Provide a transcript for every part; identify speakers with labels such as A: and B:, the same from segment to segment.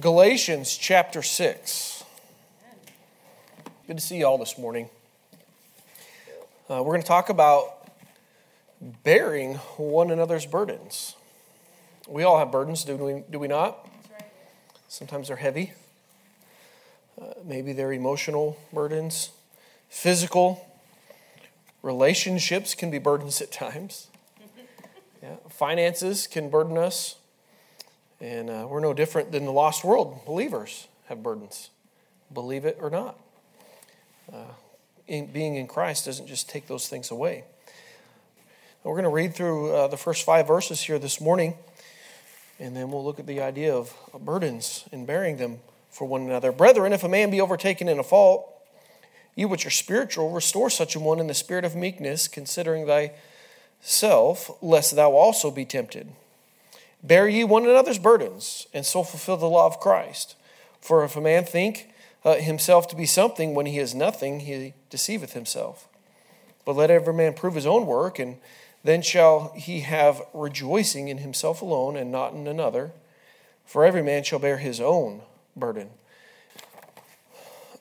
A: Galatians chapter 6. Good to see you all this morning. Uh, we're going to talk about bearing one another's burdens. We all have burdens, do we, do we not? Sometimes they're heavy. Uh, maybe they're emotional burdens, physical. Relationships can be burdens at times. Yeah. Finances can burden us. And uh, we're no different than the lost world. Believers have burdens, believe it or not. Uh, in, being in Christ doesn't just take those things away. We're going to read through uh, the first five verses here this morning, and then we'll look at the idea of burdens and bearing them for one another. Brethren, if a man be overtaken in a fault, you which are spiritual, restore such a one in the spirit of meekness, considering thyself, lest thou also be tempted. Bear ye one another's burdens, and so fulfill the law of Christ. For if a man think uh, himself to be something when he is nothing, he deceiveth himself. But let every man prove his own work, and then shall he have rejoicing in himself alone and not in another. For every man shall bear his own burden.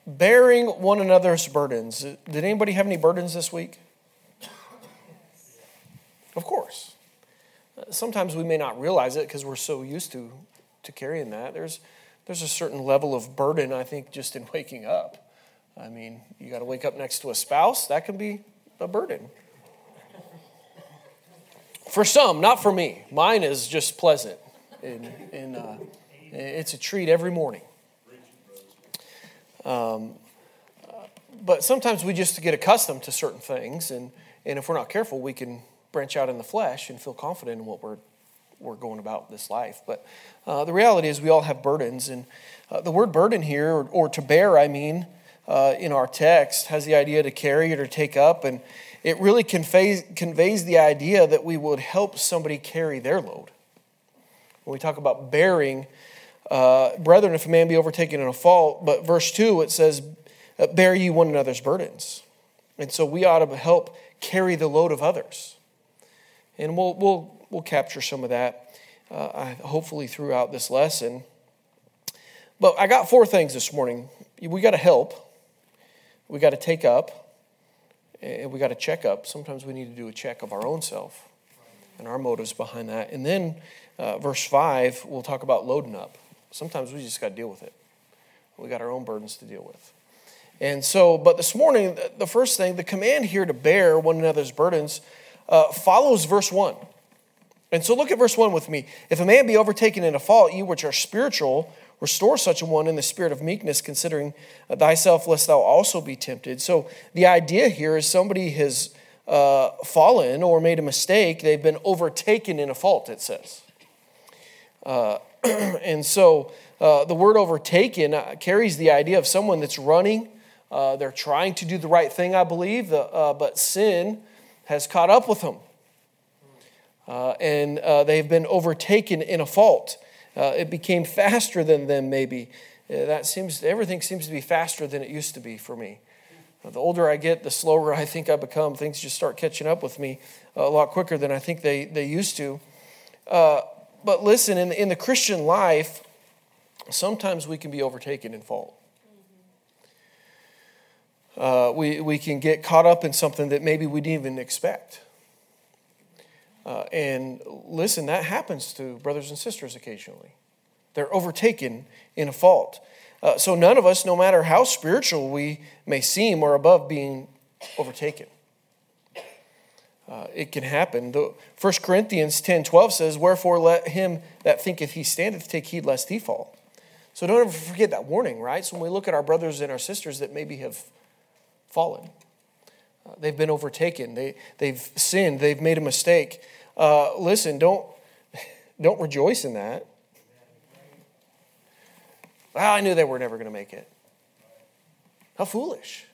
A: Bearing one another's burdens. Did anybody have any burdens this week? Of course sometimes we may not realize it because we're so used to, to carrying that. There's, there's a certain level of burden, I think, just in waking up. I mean, you got to wake up next to a spouse, that can be a burden. For some, not for me. Mine is just pleasant. And, and uh, it's a treat every morning. Um, but sometimes we just get accustomed to certain things, and, and if we're not careful, we can branch out in the flesh and feel confident in what we're, we're going about this life. But uh, the reality is, we all have burdens. And uh, the word burden here, or, or to bear, I mean, uh, in our text, has the idea to carry it or take up. And it really conveys, conveys the idea that we would help somebody carry their load. When we talk about bearing, uh, brethren, if a man be overtaken in a fault, but verse 2, it says, Bear ye one another's burdens. And so we ought to help carry the load of others. And we'll, we'll, we'll capture some of that uh, hopefully throughout this lesson. But I got four things this morning. We got to help, we got to take up, and we got to check up. Sometimes we need to do a check of our own self and our motives behind that. And then, uh, verse 5, we'll talk about loading up. Sometimes we just got to deal with it. We got our own burdens to deal with. And so, but this morning, the first thing, the command here to bear one another's burdens uh, follows verse 1. And so look at verse 1 with me. If a man be overtaken in a fault, you which are spiritual, restore such a one in the spirit of meekness, considering thyself, lest thou also be tempted. So the idea here is somebody has uh, fallen or made a mistake. They've been overtaken in a fault, it says. Uh, and so uh, the word overtaken uh, carries the idea of someone that's running. Uh, they're trying to do the right thing, I believe, uh, but sin has caught up with them. Uh, and uh, they've been overtaken in a fault. Uh, it became faster than them, maybe. Uh, that seems everything seems to be faster than it used to be for me. Uh, the older I get, the slower I think I become. Things just start catching up with me a lot quicker than I think they, they used to. Uh, but listen, in, in the Christian life, sometimes we can be overtaken in fault uh, we, we can get caught up in something that maybe we didn't even expect. Uh, and listen, that happens to brothers and sisters occasionally. They're overtaken in a fault. Uh, so none of us, no matter how spiritual we may seem, are above being overtaken. Uh, it can happen. The, 1 Corinthians 10 12 says, Wherefore let him that thinketh he standeth take heed lest he fall. So don't ever forget that warning, right? So when we look at our brothers and our sisters that maybe have fallen. Uh, they've been overtaken. They, they've sinned. They've made a mistake. Uh, listen, don't, don't rejoice in that. Well, I knew they were never going to make it. How foolish.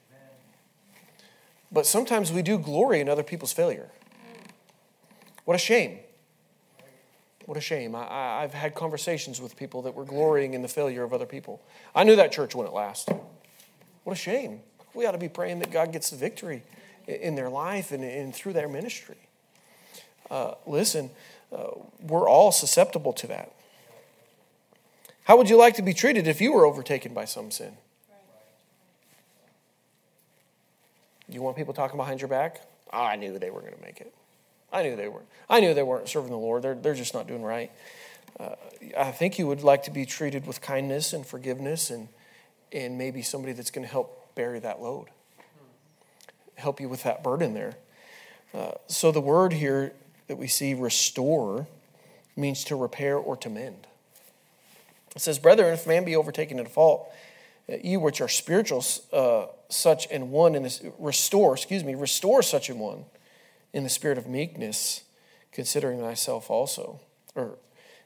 A: But sometimes we do glory in other people's failure. What a shame. What a shame. I, have had conversations with people that were glorying in the failure of other people. I knew that church wouldn't last. What a shame. We ought to be praying that God gets the victory in their life and, and through their ministry. Uh, listen, uh, we're all susceptible to that. How would you like to be treated if you were overtaken by some sin? You want people talking behind your back? Oh, I knew they were going to make it. I knew they weren't. I knew they weren't serving the Lord. They're, they're just not doing right. Uh, I think you would like to be treated with kindness and forgiveness and, and maybe somebody that's going to help bear that load, help you with that burden there. Uh, so the word here that we see, restore, means to repair or to mend. It says, Brethren, if man be overtaken in a fault, uh, you which are spiritual, uh, such an one in this, restore, excuse me, restore such an one in the spirit of meekness, considering thyself also, or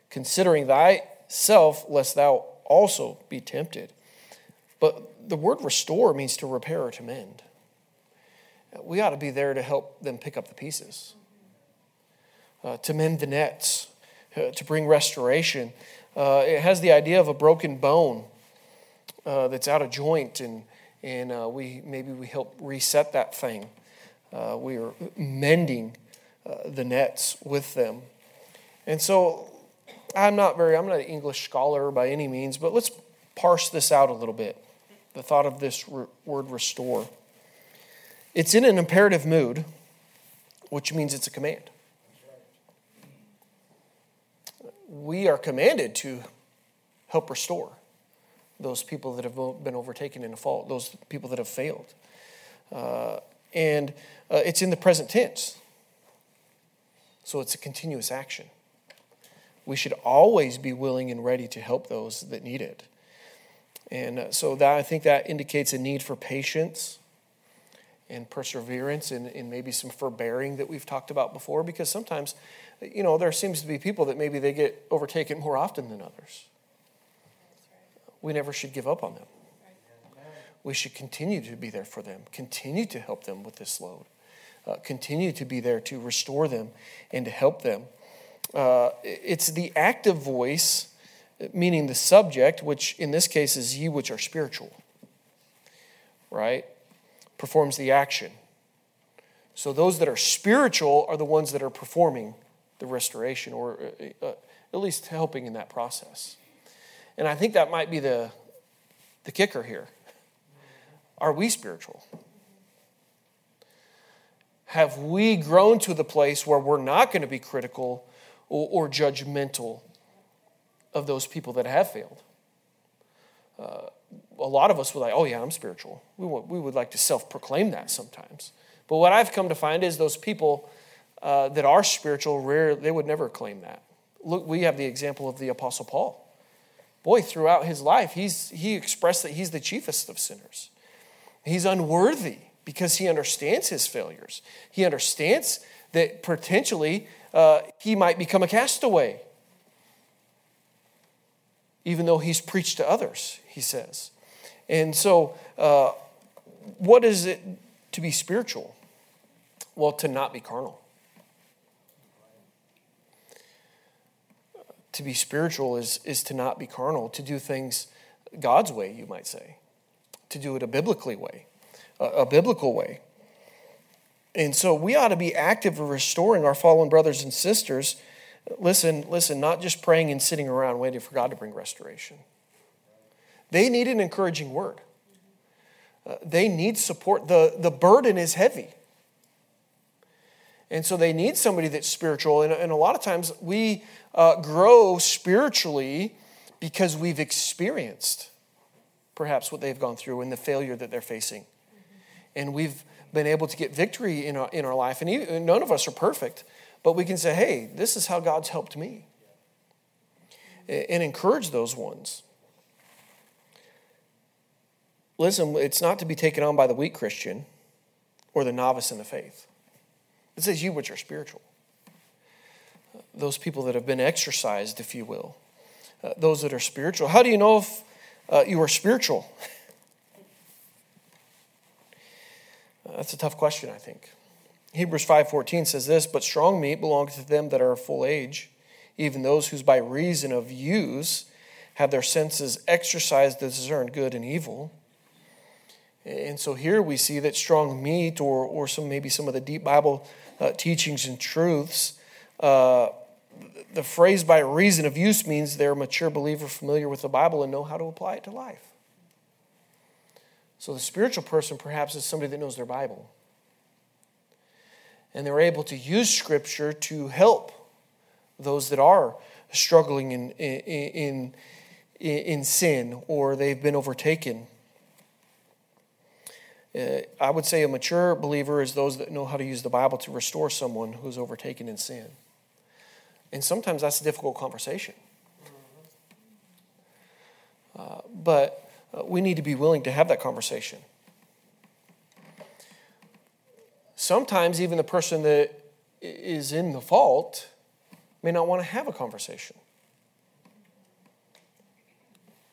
A: considering thyself, lest thou also be tempted. But the word restore means to repair or to mend. We ought to be there to help them pick up the pieces, uh, to mend the nets, uh, to bring restoration. Uh, it has the idea of a broken bone uh, that's out of joint, and, and uh, we, maybe we help reset that thing. Uh, we are mending the nets with them. And so I'm not very, I'm not an English scholar by any means, but let's parse this out a little bit. The thought of this re- word restore. It's in an imperative mood, which means it's a command. We are commanded to help restore those people that have been overtaken in a fault, those people that have failed. Uh, and uh, it's in the present tense. So it's a continuous action we should always be willing and ready to help those that need it. And uh, so that I think that indicates a need for patience and perseverance and, and maybe some forbearing that we've talked about before because sometimes you know there seems to be people that maybe they get overtaken more often than others. We never should give up on them. We should continue to be there for them continue to help them with this load uh, continue to be there to restore them and to help them. Uh, it's the active voice, meaning the subject, which in this case is ye which are spiritual, right? Performs the action. So those that are spiritual are the ones that are performing the restoration, or uh, uh at least helping in that process. And I think that might be the, the kicker here. Are we spiritual? Have we grown to the place where we're not going to be critical or, or judgmental of those people that have failed. Uh, a lot of us would like, oh, yeah, I'm spiritual. We, would, we would like to self proclaim that sometimes. But what I've come to find is those people uh, that are spiritual, rare, they would never claim that. Look, we have the example of the Apostle Paul. Boy, throughout his life, he's, he expressed that he's the chiefest of sinners. He's unworthy because he understands his failures. He understands that potentially uh, he might become a castaway. Even though he's preached to others, he says. And so, uh, what is it to be spiritual? Well, to not be carnal. To be spiritual is, is to not be carnal, to do things God's way, you might say, to do it a biblically way, a, a biblical way. And so we ought to be active in restoring our fallen brothers and sisters. Listen, listen, not just praying and sitting around waiting for God to bring restoration. They need an encouraging word. Uh, they need support. The, the burden is heavy. And so they need somebody that's spiritual. And, and a lot of times we uh, grow spiritually because we've experienced perhaps what they've gone through and the failure that they're facing. And we've been able to get victory in our, in our life. And even, none of us are perfect, but we can say, hey, this is how God's helped me. And encourage those ones. Listen, it's not to be taken on by the weak Christian or the novice in the faith. It says, you which are spiritual. Those people that have been exercised, if you will. Uh, those that are spiritual. How do you know if uh, you are spiritual? That's a tough question, I think. Hebrews 5:14 says this, but strong meat belongs to them that are of full age, even those whose by reason of use have their senses exercised to discern good and evil. And so here we see that strong meat, or, or some maybe some of the deep Bible uh, teachings and truths, uh, the phrase by reason of use means they're a mature believer familiar with the Bible and know how to apply it to life. So the spiritual person perhaps is somebody that knows their Bible. And they're able to use Scripture to help those that are struggling in, in, in, in sin or they've been overtaken. Uh, I would say a mature believer is those that know how to use the Bible to restore someone who's overtaken in sin. And sometimes that's a difficult conversation. Uh, but uh, we need to be willing to have that conversation. Sometimes, even the person that is in the fault may not want to have a conversation.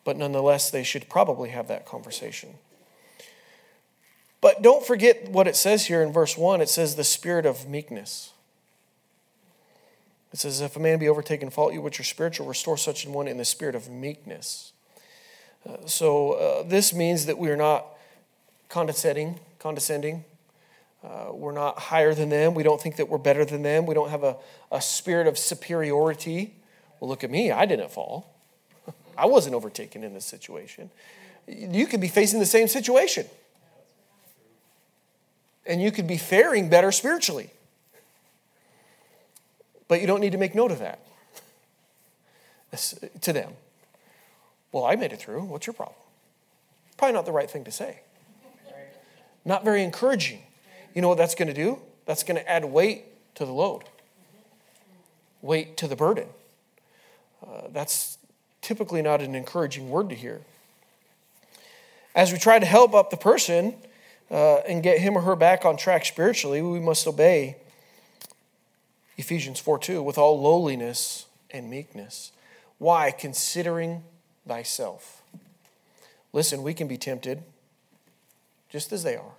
A: But nonetheless, they should probably have that conversation. But don't forget what it says here in verse 1 it says, the spirit of meekness. It says, If a man be overtaken in fault, you which are spiritual, restore such an one in the spirit of meekness. Uh, so uh, this means that we are not condescending, condescending. Uh, we're not higher than them. We don't think that we're better than them. We don't have a, a spirit of superiority. Well, look at me. I didn't fall. I wasn't overtaken in this situation. You could be facing the same situation. And you could be faring better spiritually. But you don't need to make note of that to them. Well, I made it through. What's your problem? Probably not the right thing to say. Not very encouraging. You know what that's going to do? That's going to add weight to the load, weight to the burden. Uh, that's typically not an encouraging word to hear. As we try to help up the person uh, and get him or her back on track spiritually, we must obey Ephesians 4 2, with all lowliness and meekness. Why? Considering thyself. Listen, we can be tempted just as they are.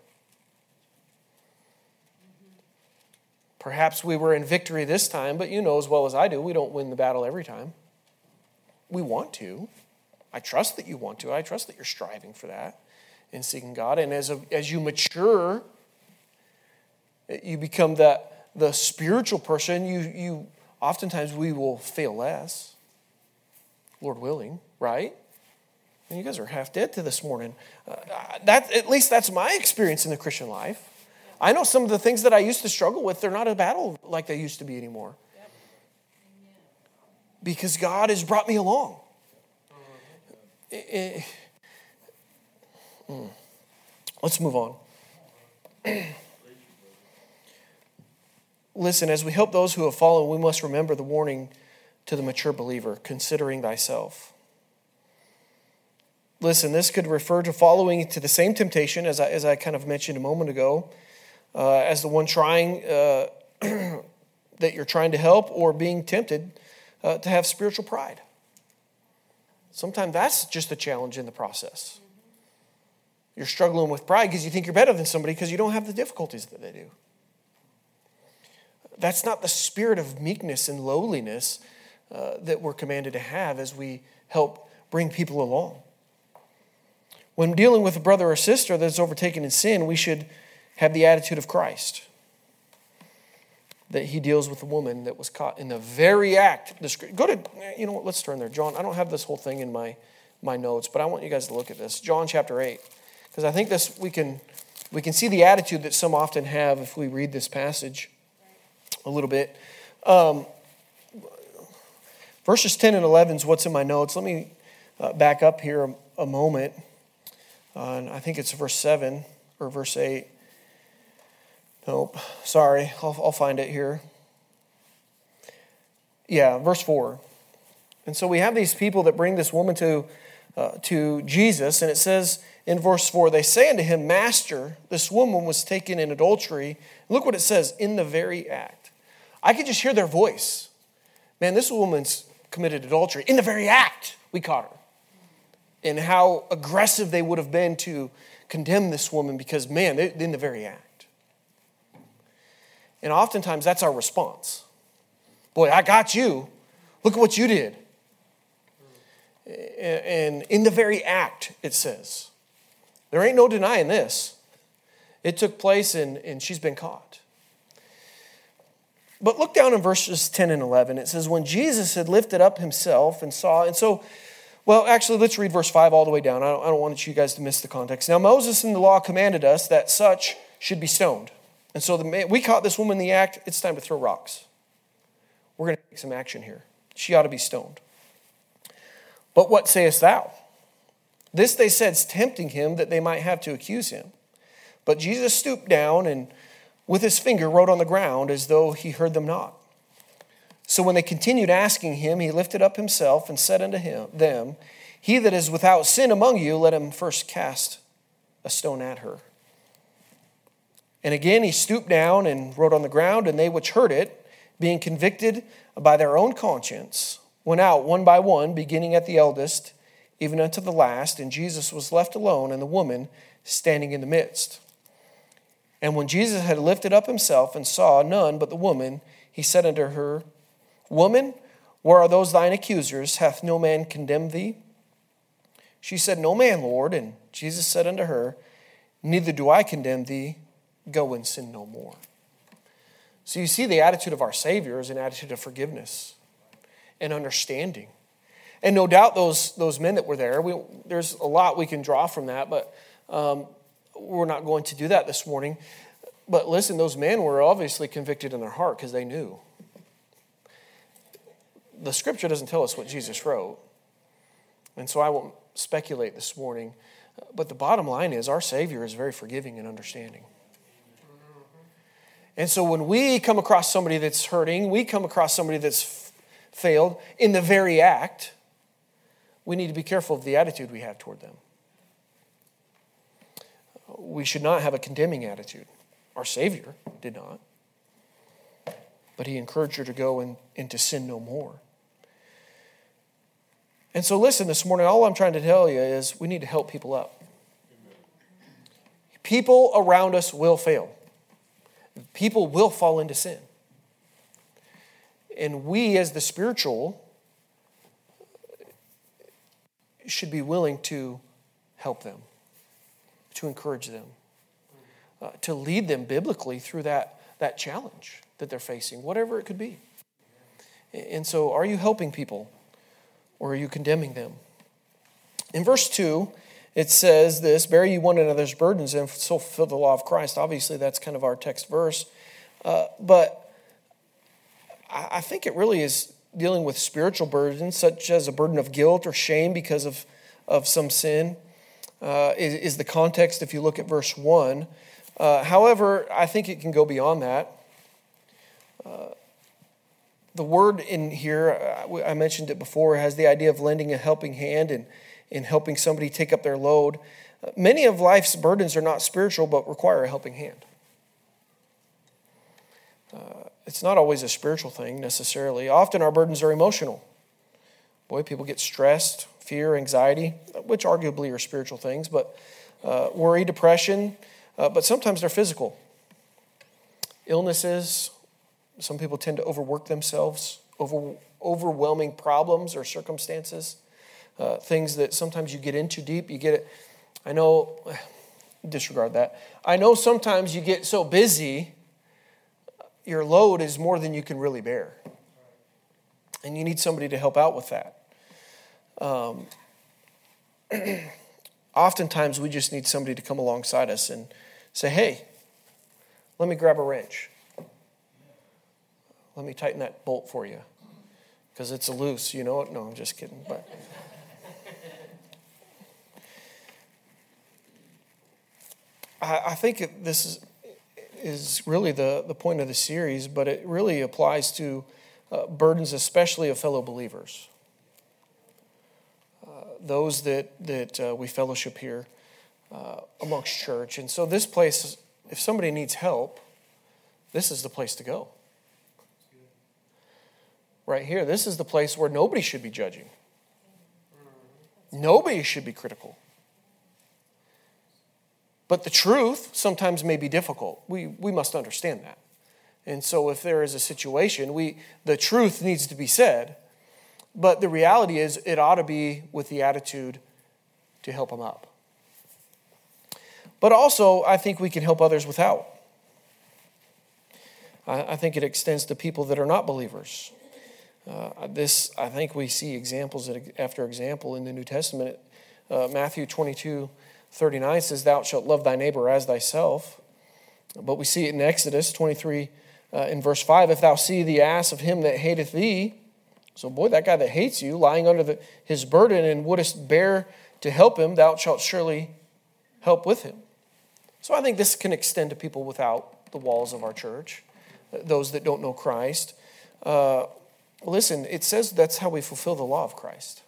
A: Perhaps we were in victory this time, but you know as well as I do, we don't win the battle every time. We want to. I trust that you want to. I trust that you're striving for that in seeking God. And as, a, as you mature, you become that the spiritual person, you, you oftentimes we will fail less, Lord willing, right? And you guys are half dead to this morning. Uh, that, at least that's my experience in the Christian life. I know some of the things that I used to struggle with, they're not a battle like they used to be anymore. Because God has brought me along. It, it, mm. Let's move on. Listen, as we help those who have fallen, we must remember the warning to the mature believer considering thyself. Listen, this could refer to following to the same temptation as I, as I kind of mentioned a moment ago, uh, as the one trying uh, that you're trying to help, or being tempted uh, to have spiritual pride. Sometimes that's just a challenge in the process. You're struggling with pride because you think you're better than somebody because you don't have the difficulties that they do. That's not the spirit of meekness and lowliness uh, that we're commanded to have as we help bring people along. When dealing with a brother or sister that's overtaken in sin, we should have the attitude of Christ. That he deals with a woman that was caught in the very act. Go to, you know what, let's turn there. John, I don't have this whole thing in my, my notes, but I want you guys to look at this. John chapter 8. Because I think this we can we can see the attitude that some often have if we read this passage a little bit. Um, verses 10 and 11 is what's in my notes. Let me uh, back up here a, a moment. Uh, I think it's verse 7 or verse 8. Nope, sorry, I'll, I'll find it here. Yeah, verse 4. And so we have these people that bring this woman to, uh, to Jesus, and it says in verse 4 they say unto him, Master, this woman was taken in adultery. Look what it says, in the very act. I could just hear their voice. Man, this woman's committed adultery. In the very act, we caught her. And how aggressive they would have been to condemn this woman because, man, in the very act. And oftentimes that's our response. Boy, I got you. Look at what you did. And in the very act, it says, there ain't no denying this. It took place and, and she's been caught. but look down in verses 10 and 11. It says, When Jesus had lifted up himself and saw, and so, well, actually, let's read verse 5 all the way down. I don't, I don't want you guys to miss the context. Now, Moses in the law commanded us that such should be stoned. And so the, man, we caught this woman in the act. It's time to throw rocks. We're going to take some action here. She ought to be stoned. But what sayest thou? This they said, tempting him that they might have to accuse him. But Jesus stooped down and with his finger wrote on the ground as though he heard them not. So when they continued asking him, he lifted up himself and said unto him, them, He that is without sin among you, let him first cast a stone at her. And again he stooped down and wrote on the ground, and they which heard it, being convicted by their own conscience, went out one by one, beginning at the eldest, even unto the last, and Jesus was left alone, and the woman standing in the midst. And when Jesus had lifted up himself and saw none but the woman, he said unto her, Woman, where are those thine accusers? Hath no man condemned thee? She said, No man, Lord. And Jesus said unto her, Neither do I condemn thee. Go and sin no more. So you see, the attitude of our Savior is an attitude of forgiveness and understanding. And no doubt those, those men that were there, we, there's a lot we can draw from that, but um, we're not going to do that this morning. But listen, those men were obviously convicted in their heart because they knew. The scripture doesn't tell us what Jesus wrote. And so I won't speculate this morning. But the bottom line is our Savior is very forgiving and understanding. And so when we come across somebody that's hurting, we come across somebody that's f- failed in the very act, we need to be careful of the attitude we have toward them. We should not have a condemning attitude. Our Savior did not. But he encouraged her to go and, and to sin no more. And so, listen, this morning, all I'm trying to tell you is we need to help people up. People around us will fail people will fall into sin. And we, as the spiritual, should be willing to help them, to encourage them, uh, to lead them biblically through that, that challenge that they're facing, whatever it could be. And so, are you helping people or are you condemning them? In verse 2, it says this Bear you one another's burdens and so fulfill the law of Christ. Obviously, that's kind of our text verse. Uh, but I, think it really is dealing with spiritual burdens, such as a burden of guilt or shame because of, of some sin, uh, is, is, the context if you look at verse 1. Uh, however, I think it can go beyond that. Uh, the word in here, uh, I mentioned it before, has the idea of lending a helping hand and in helping somebody take up their load. Many of life's burdens are not spiritual, but require a helping hand. Uh, it's not always a spiritual thing necessarily. Often our burdens are emotional. Boy, people get stressed, fear, anxiety, which arguably are spiritual things, but uh, worry, depression, uh, but sometimes they're physical. Illnesses, some people tend to overwork themselves, over, overwhelming problems or circumstances uh, things that sometimes you get into deep. You get it. I know, disregard that. I know sometimes you get so busy, your load is more than you can really bear. And you need somebody to help out with that. Um, oftentimes, we just need somebody to come alongside us and say, hey, let me grab a wrench. Let me tighten that bolt for you because it's loose, you know? No, I'm just kidding. But. I, think this is, is really the, the point of the series, but it really applies to uh, burdens, especially of fellow believers. Uh, those that, that uh, we fellowship here uh, amongst church. And so, this place, if somebody needs help, this is the place to go. Right here, this is the place where nobody should be judging, nobody should be critical. But the truth sometimes may be difficult. We, we must understand that. And so if there is a situation, we, the truth needs to be said. But the reality is, it ought to be with the attitude to help them up. But also, I think we can help others without. I, I think it extends to people that are not believers. Uh, this, I think we see examples after example in the New Testament. Uh, Matthew 22 39 says, Thou shalt love thy neighbor as thyself. But we see it in Exodus 23 uh, in verse 5 If thou see the ass of him that hateth thee, so boy, that guy that hates you, lying under the, his burden and wouldst bear to help him, thou shalt surely help with him. So I think this can extend to people without the walls of our church, those that don't know Christ. Uh, listen, it says that's how we fulfill the law of Christ.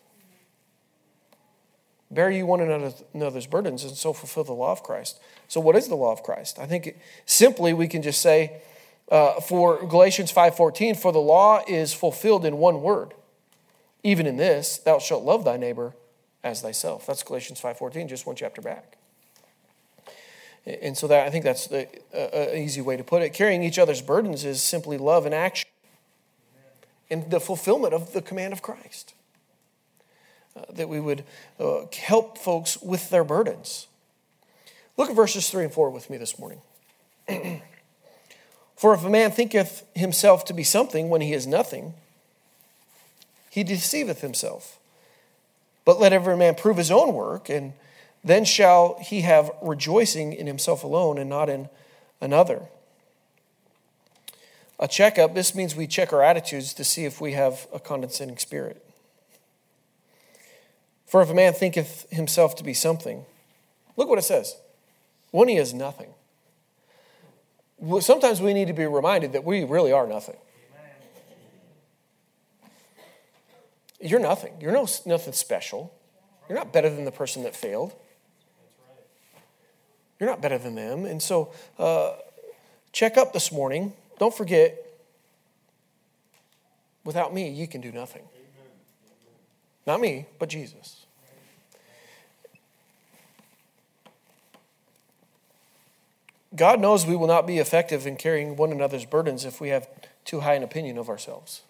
A: Bear you one another's burdens and so fulfill the law of Christ. So, what is the law of Christ? I think simply we can just say, uh, for Galatians 5:14, for the law is fulfilled in one word, even in this, thou shalt love thy neighbor as thyself. That's Galatians 5:14, just one chapter back. And so that I think that's the uh, easy way to put it. Carrying each other's burdens is simply love in action, and the fulfillment of the command of Christ. That we would uh, help folks with their burdens. Look at verses three and four with me this morning. For if a man thinketh himself to be something when he is nothing, he deceiveth himself. But let every man prove his own work, and then shall he have rejoicing in himself alone and not in another. A checkup, this means we check our attitudes to see if we have a condescending spirit. For if a man thinketh himself to be something, look what it says when he is nothing. Sometimes we need to be reminded that we really are nothing. You're nothing. You're no, nothing special. You're not better than the person that failed. You're not better than them. And so, uh, check up this morning. Don't forget, without me, you can do nothing. Not me, but Jesus. God knows we will not be effective in carrying one another's burdens if we have too high an opinion of ourselves.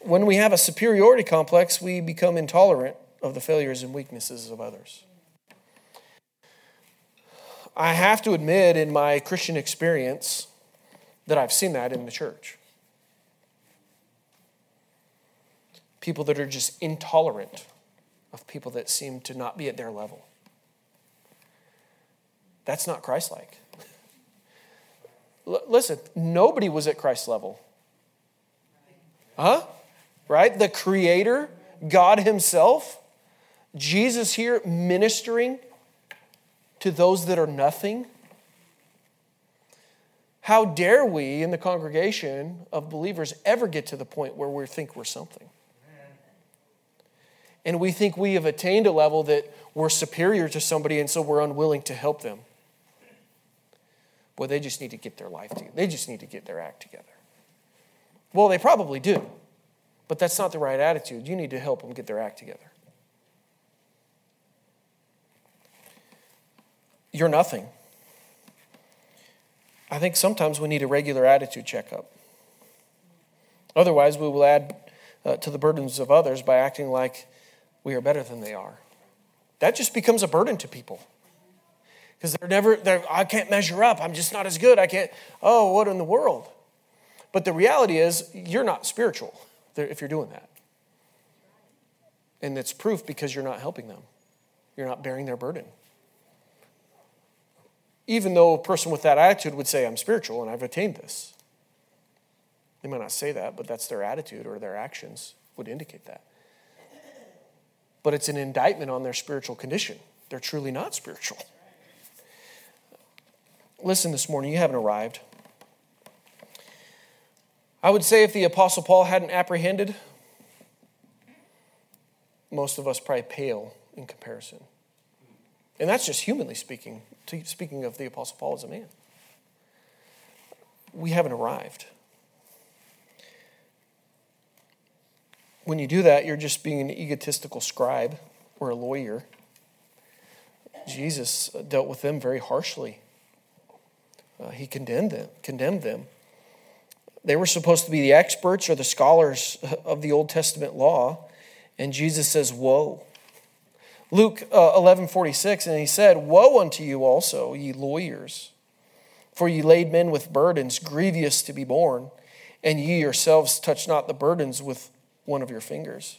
A: When we have a superiority complex, we become intolerant of the failures and weaknesses of others. I have to admit, in my Christian experience, that I've seen that in the church. People that are just intolerant of people that seem to not be at their level. That's not Christ like. L- listen, nobody was at Christ's level. Huh? Right? The Creator, God Himself, Jesus here ministering to those that are nothing? How dare we in the congregation of believers ever get to the point where we think we're something? And we think we have attained a level that we're superior to somebody, and so we're unwilling to help them. Boy, they just need to get their life together. They just need to get their act together. Well, they probably do, but that's not the right attitude. You need to help them get their act together. you're nothing. I think sometimes we need a regular attitude checkup. Otherwise, we will add uh, to the burdens of others by acting like we are better than they are. That just becomes a burden to people. Because they're never, they're, I can't measure up. I'm just not as good. I can't, oh, what in the world? But the reality is, you're not spiritual if you're doing that. And it's proof because you're not helping them, you're not bearing their burden even though a person with that attitude would say, I'm spiritual and I've attained this. They might not say that, but that's their attitude or their actions would indicate that. But it's an indictment on their spiritual condition. They're truly not spiritual. Listen this morning, you haven't arrived. I would say if the Apostle Paul hadn't apprehended, most of us probably pale in comparison. And that's just humanly speaking, speaking of the Apostle Paul as a man. We haven't arrived. When you do that, you're just being an egotistical scribe or a lawyer. Jesus dealt with them very harshly. Uh, he condemned them, condemned them. They were supposed to be the experts or the scholars of the Old Testament law, and Jesus says, Woe. Luke uh, 11 46, and he said, Woe unto you also, ye lawyers, For ye laid men with burdens grievous to be borne, and ye yourselves touch not the burdens with one of your fingers.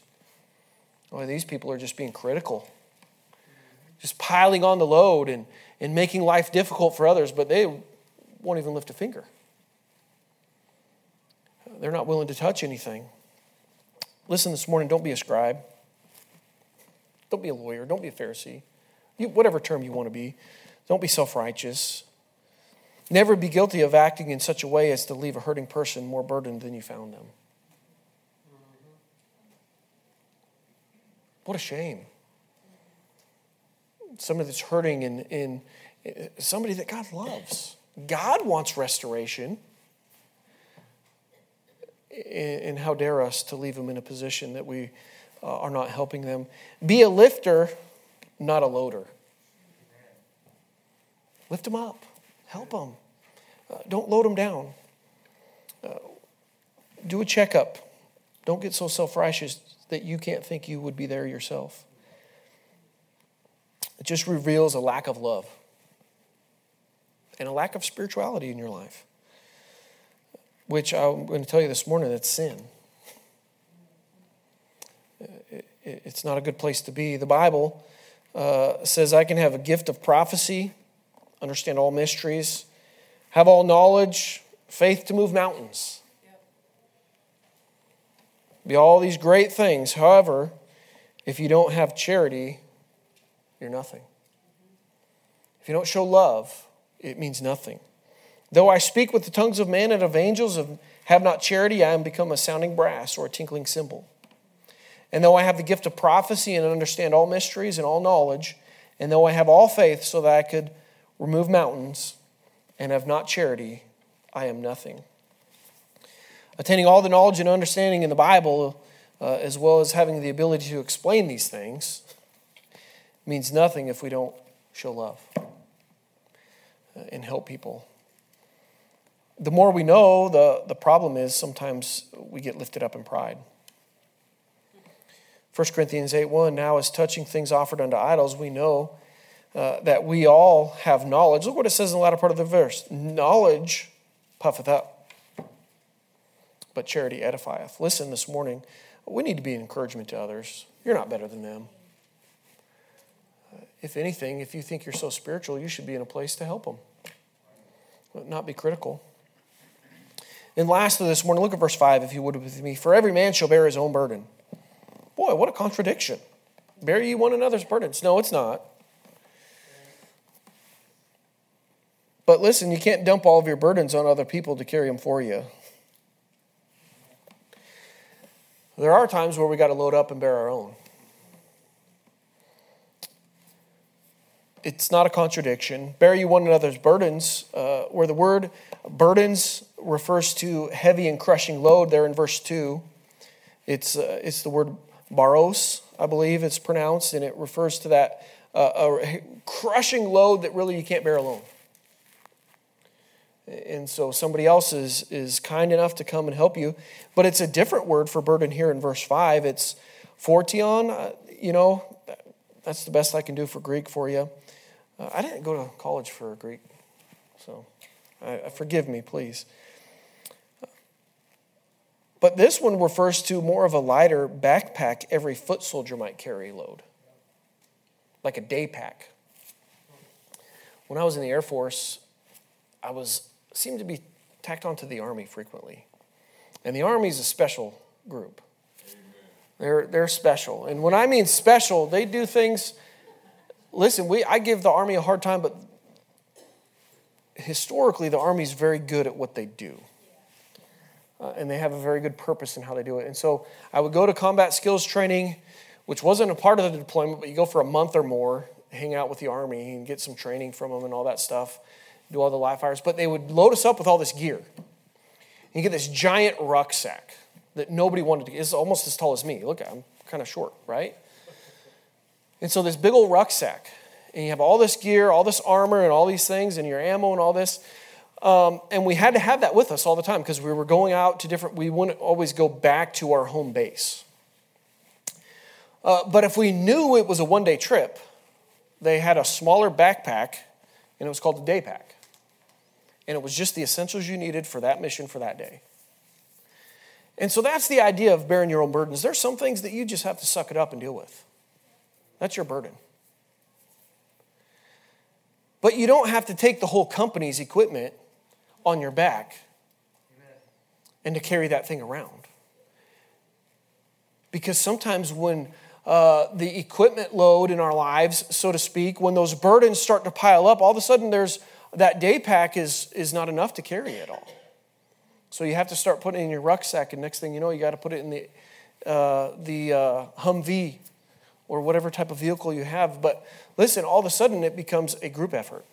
A: These people are just being critical, just piling on the load and, and making life difficult for others, but they won't even lift a finger. They're not willing to touch anything. Listen this morning, don't be a scribe. Don't be a lawyer. Don't be a Pharisee. You, whatever term you want to be. Don't be self righteous. Never be guilty of acting in such a way as to leave a hurting person more burdened than you found them. What a shame. Somebody that's hurting in, in somebody that God loves. God wants restoration. And how dare us to leave them in a position that we uh, are not helping them? Be a lifter, not a loader. Lift them up, help them. Uh, don't load them down. Uh, do a checkup. Don't get so self righteous that you can't think you would be there yourself. It just reveals a lack of love and a lack of spirituality in your life, which I'm going to tell you this morning that's sin. It's not a good place to be. The Bible uh, says, I can have a gift of prophecy, understand all mysteries, have all knowledge, faith to move mountains. Be all these great things. However, if you don't have charity, you're nothing. If you don't show love, it means nothing. Though I speak with the tongues of men and of angels and have not charity, I am become a sounding brass or a tinkling cymbal. And though I have the gift of prophecy and understand all mysteries and all knowledge, and though I have all faith so that I could remove mountains and have not charity, I am nothing. Attaining all the knowledge and understanding in the Bible, uh, as well as having the ability to explain these things, means nothing if we don't show love uh, and help people. The more we know, the, the problem is sometimes we get lifted up in pride. 1 Corinthians 8 1 Now, as touching things offered unto idols, we know uh, that we all have knowledge. Look what it says in the latter part of the verse knowledge puffeth up, but charity edifieth. Listen this morning, we need to be an encouragement to others. You're not better than them. Uh, if anything, if you think you're so spiritual, you should be in a place to help them, but not be critical. And lastly, this morning, look at verse 5, if you would with me. For every man shall bear his own burden. Boy, what a contradiction. Bear ye one another's burdens. No, it's not. But listen, you can't dump all of your burdens on other people to carry them for you. There are times where we got to load up and bear our own. It's not a contradiction. Bear you one another's burdens, uh, where the word burdens refers to heavy and crushing load there in verse 2. It's, uh, it's the word baros, I believe it's pronounced, and it refers to that uh, crushing load that really you can't bear alone. And so somebody else is, is kind enough to come and help you. But it's a different word for burden here in verse 5. It's phortion. Uh, you know, that's the best I can do for Greek for you. Uh, I didn't go to college for Greek, so I, forgive me, please. But this one refers to more of a lighter backpack every foot soldier might carry load, like a day pack. When I was in the Air Force, I was seemed to be tacked onto the Army frequently. And the Army is a special group. They're, they're special. And when I mean special, they do things. Listen, we, I give the Army a hard time, but historically, the Army is very good at what they do uh, and they have a very good purpose in how they do it. And so I would go to combat skills training, which wasn't a part of the deployment, but you go for a month or more, hang out with the Army and get some training from them and all that stuff, do all the live fires. But they would load us up with all this gear. And you get this giant rucksack that nobody wanted to get. It's almost as tall as me. Look, I'm kind of short, right? And so this big old rucksack, and you have all this gear, all this armor, and all these things, and your ammo and all this. Um, and we had to have that with us all the time because we were going out to different, we wouldn't always go back to our home base. Uh, but if we knew it was a one day trip, they had a smaller backpack and it was called a day pack. And it was just the essentials you needed for that mission for that day. And so that's the idea of bearing your own burdens. There's some things that you just have to suck it up and deal with. That's your burden. But you don't have to take the whole company's equipment on your back and to carry that thing around. Because sometimes when uh, the equipment load in our lives, so to speak, when those burdens start to pile up, all of a sudden there's that day pack is, is not enough to carry it all. So you have to start putting in your rucksack, and next thing you know, you got to put it in the, uh, the uh, Humvee or whatever type of vehicle you have. But listen, all of a sudden it becomes a group effort.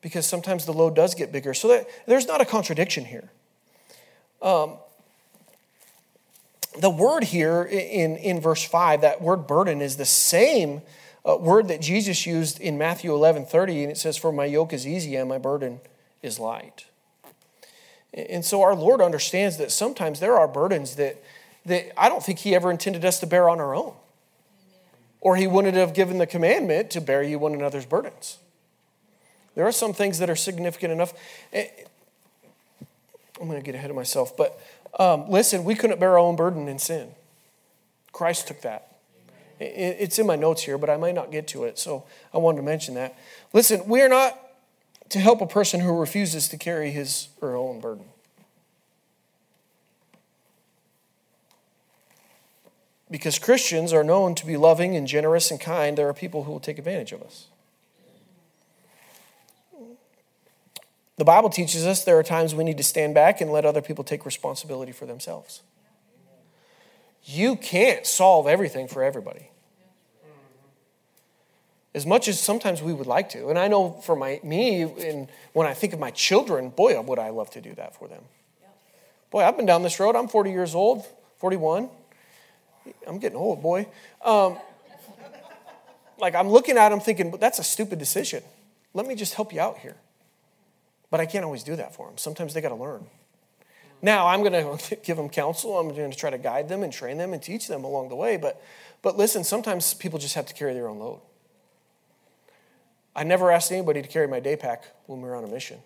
A: Because sometimes the load does get bigger. So that, there's not a contradiction here. Um, the word here in, in verse 5, that word burden, is the same uh, word that Jesus used in Matthew 11 30, and it says, For my yoke is easy and my burden is light. And so our Lord understands that sometimes there are burdens that, that I don't think He ever intended us to bear on our own. Or He wouldn't have given the commandment to bear you one another's burdens. There are some things that are significant enough. I'm going to get ahead of myself, but um, listen, we couldn't bear our own burden in sin. Christ took that. It's in my notes here, but I might not get to it, so I wanted to mention that. Listen, we are not to help a person who refuses to carry his or her own burden. Because Christians are known to be loving and generous and kind, there are people who will take advantage of us. The Bible teaches us there are times we need to stand back and let other people take responsibility for themselves. You can't solve everything for everybody. As much as sometimes we would like to. And I know for my, me, and when I think of my children, boy, would I love to do that for them. Boy, I've been down this road. I'm 40 years old, 41. I'm getting old, boy. Um, like I'm looking at them thinking, that's a stupid decision. Let me just help you out here. But I can't always do that for them. Sometimes they got to learn. Now, I'm going to give them counsel. I'm going to try to guide them and train them and teach them along the way. But, but listen, sometimes people just have to carry their own load. I never asked anybody to carry my day pack when we were on a mission.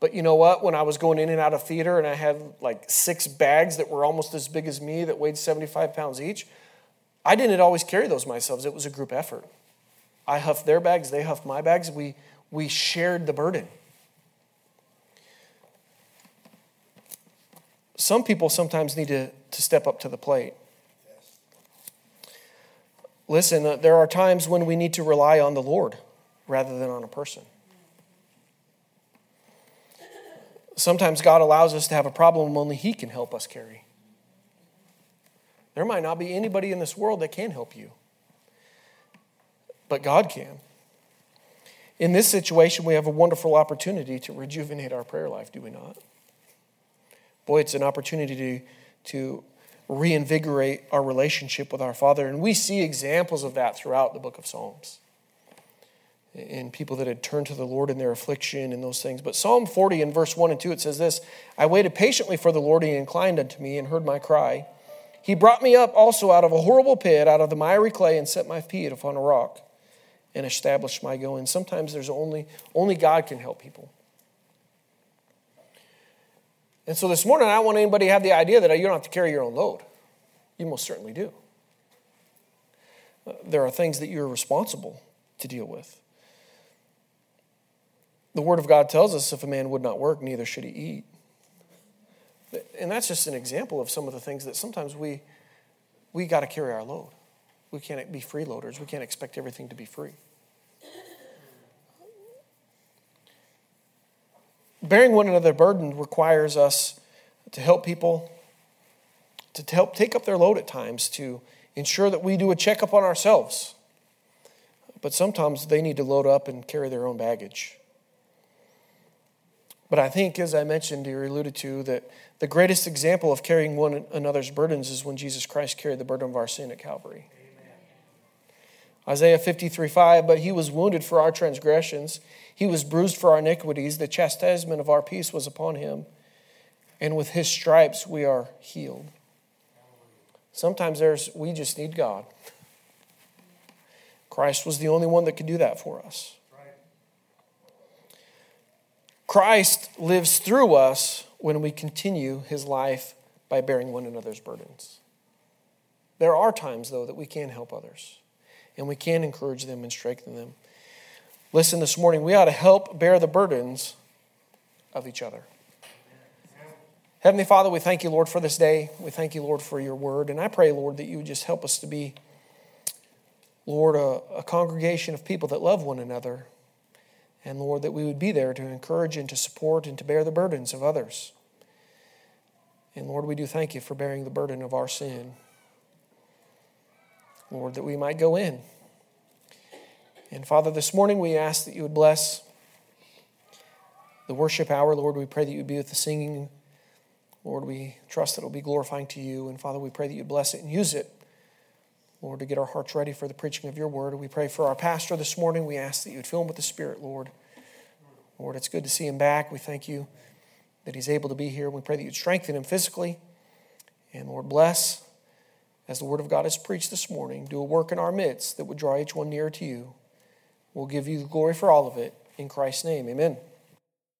A: But you know what? When I was going in and out of theater and I had like six bags that were almost as big as me that weighed 75 pounds each, I didn't always carry those myself. It was a group effort. I huffed their bags, they huffed my bags. We, we shared the burden. Some people sometimes need to, to step up to the plate. Listen, uh, there are times when we need to rely on the Lord rather than on a person. Sometimes God allows us to have a problem only He can help us carry. There might not be anybody in this world that can help you, but God can. In this situation, we have a wonderful opportunity to rejuvenate our prayer life, do we not? Boy, it's an opportunity to, to reinvigorate our relationship with our Father. And we see examples of that throughout the book of Psalms. In people that had turned to the Lord in their affliction and those things. But Psalm 40 in verse 1 and 2, it says this I waited patiently for the Lord, and he inclined unto me and heard my cry. He brought me up also out of a horrible pit, out of the miry clay, and set my feet upon a rock and established my going. Sometimes there's only, only God can help people. And so this morning, I don't want anybody to have the idea that you don't have to carry your own load. You most certainly do. Uh, there are things that you're responsible to deal with. The Word of God tells us if a man would not work, neither should he eat. And that's just an example of some of the things that sometimes we, we got to carry our load. We can't be freeloaders. We can't expect everything to be free. Bearing one another burden requires us to help people, to help take up their load at times, to ensure that we do a checkup on ourselves. But sometimes they need to load up and carry their own baggage. But I think, as I mentioned or alluded to, that the greatest example of carrying one another's burdens is when Jesus Christ carried the burden of our sin at Calvary. Isaiah 53 5, but he was wounded for our transgressions, he was bruised for our iniquities. The chastisement of our peace was upon him, and with his stripes we are healed. Sometimes there's, we just need God. Christ was the only one that could do that for us. Christ lives through us when we continue his life by bearing one another's burdens. There are times, though, that we can help others and we can encourage them and strengthen them. Listen, this morning, we ought to help bear the burdens of each other. Heavenly Father, we thank you, Lord, for this day. We thank you, Lord, for your word. And I pray, Lord, that you would just help us to be, Lord, a, a congregation of people that love one another. And Lord, that we would be there to encourage and to support and to bear the burdens of others. And Lord, we do thank you for bearing the burden of our sin. Lord, that we might go in. And Father, this morning we ask that you would bless the worship hour. Lord, we pray that you would be with the singing. Lord, we trust that it will be glorifying to you. And Father, we pray that you bless it and use it, Lord, to get our hearts ready for the preaching of your word. We pray for our pastor this morning. We ask that you would fill him with the Spirit, Lord. Lord, it's good to see him back. We thank you that he's able to be here. We pray that you'd strengthen him physically. And Lord, bless as the word of God is preached this morning. Do a work in our midst that would draw each one nearer to you. We'll give you the glory for all of it. In Christ's name, amen.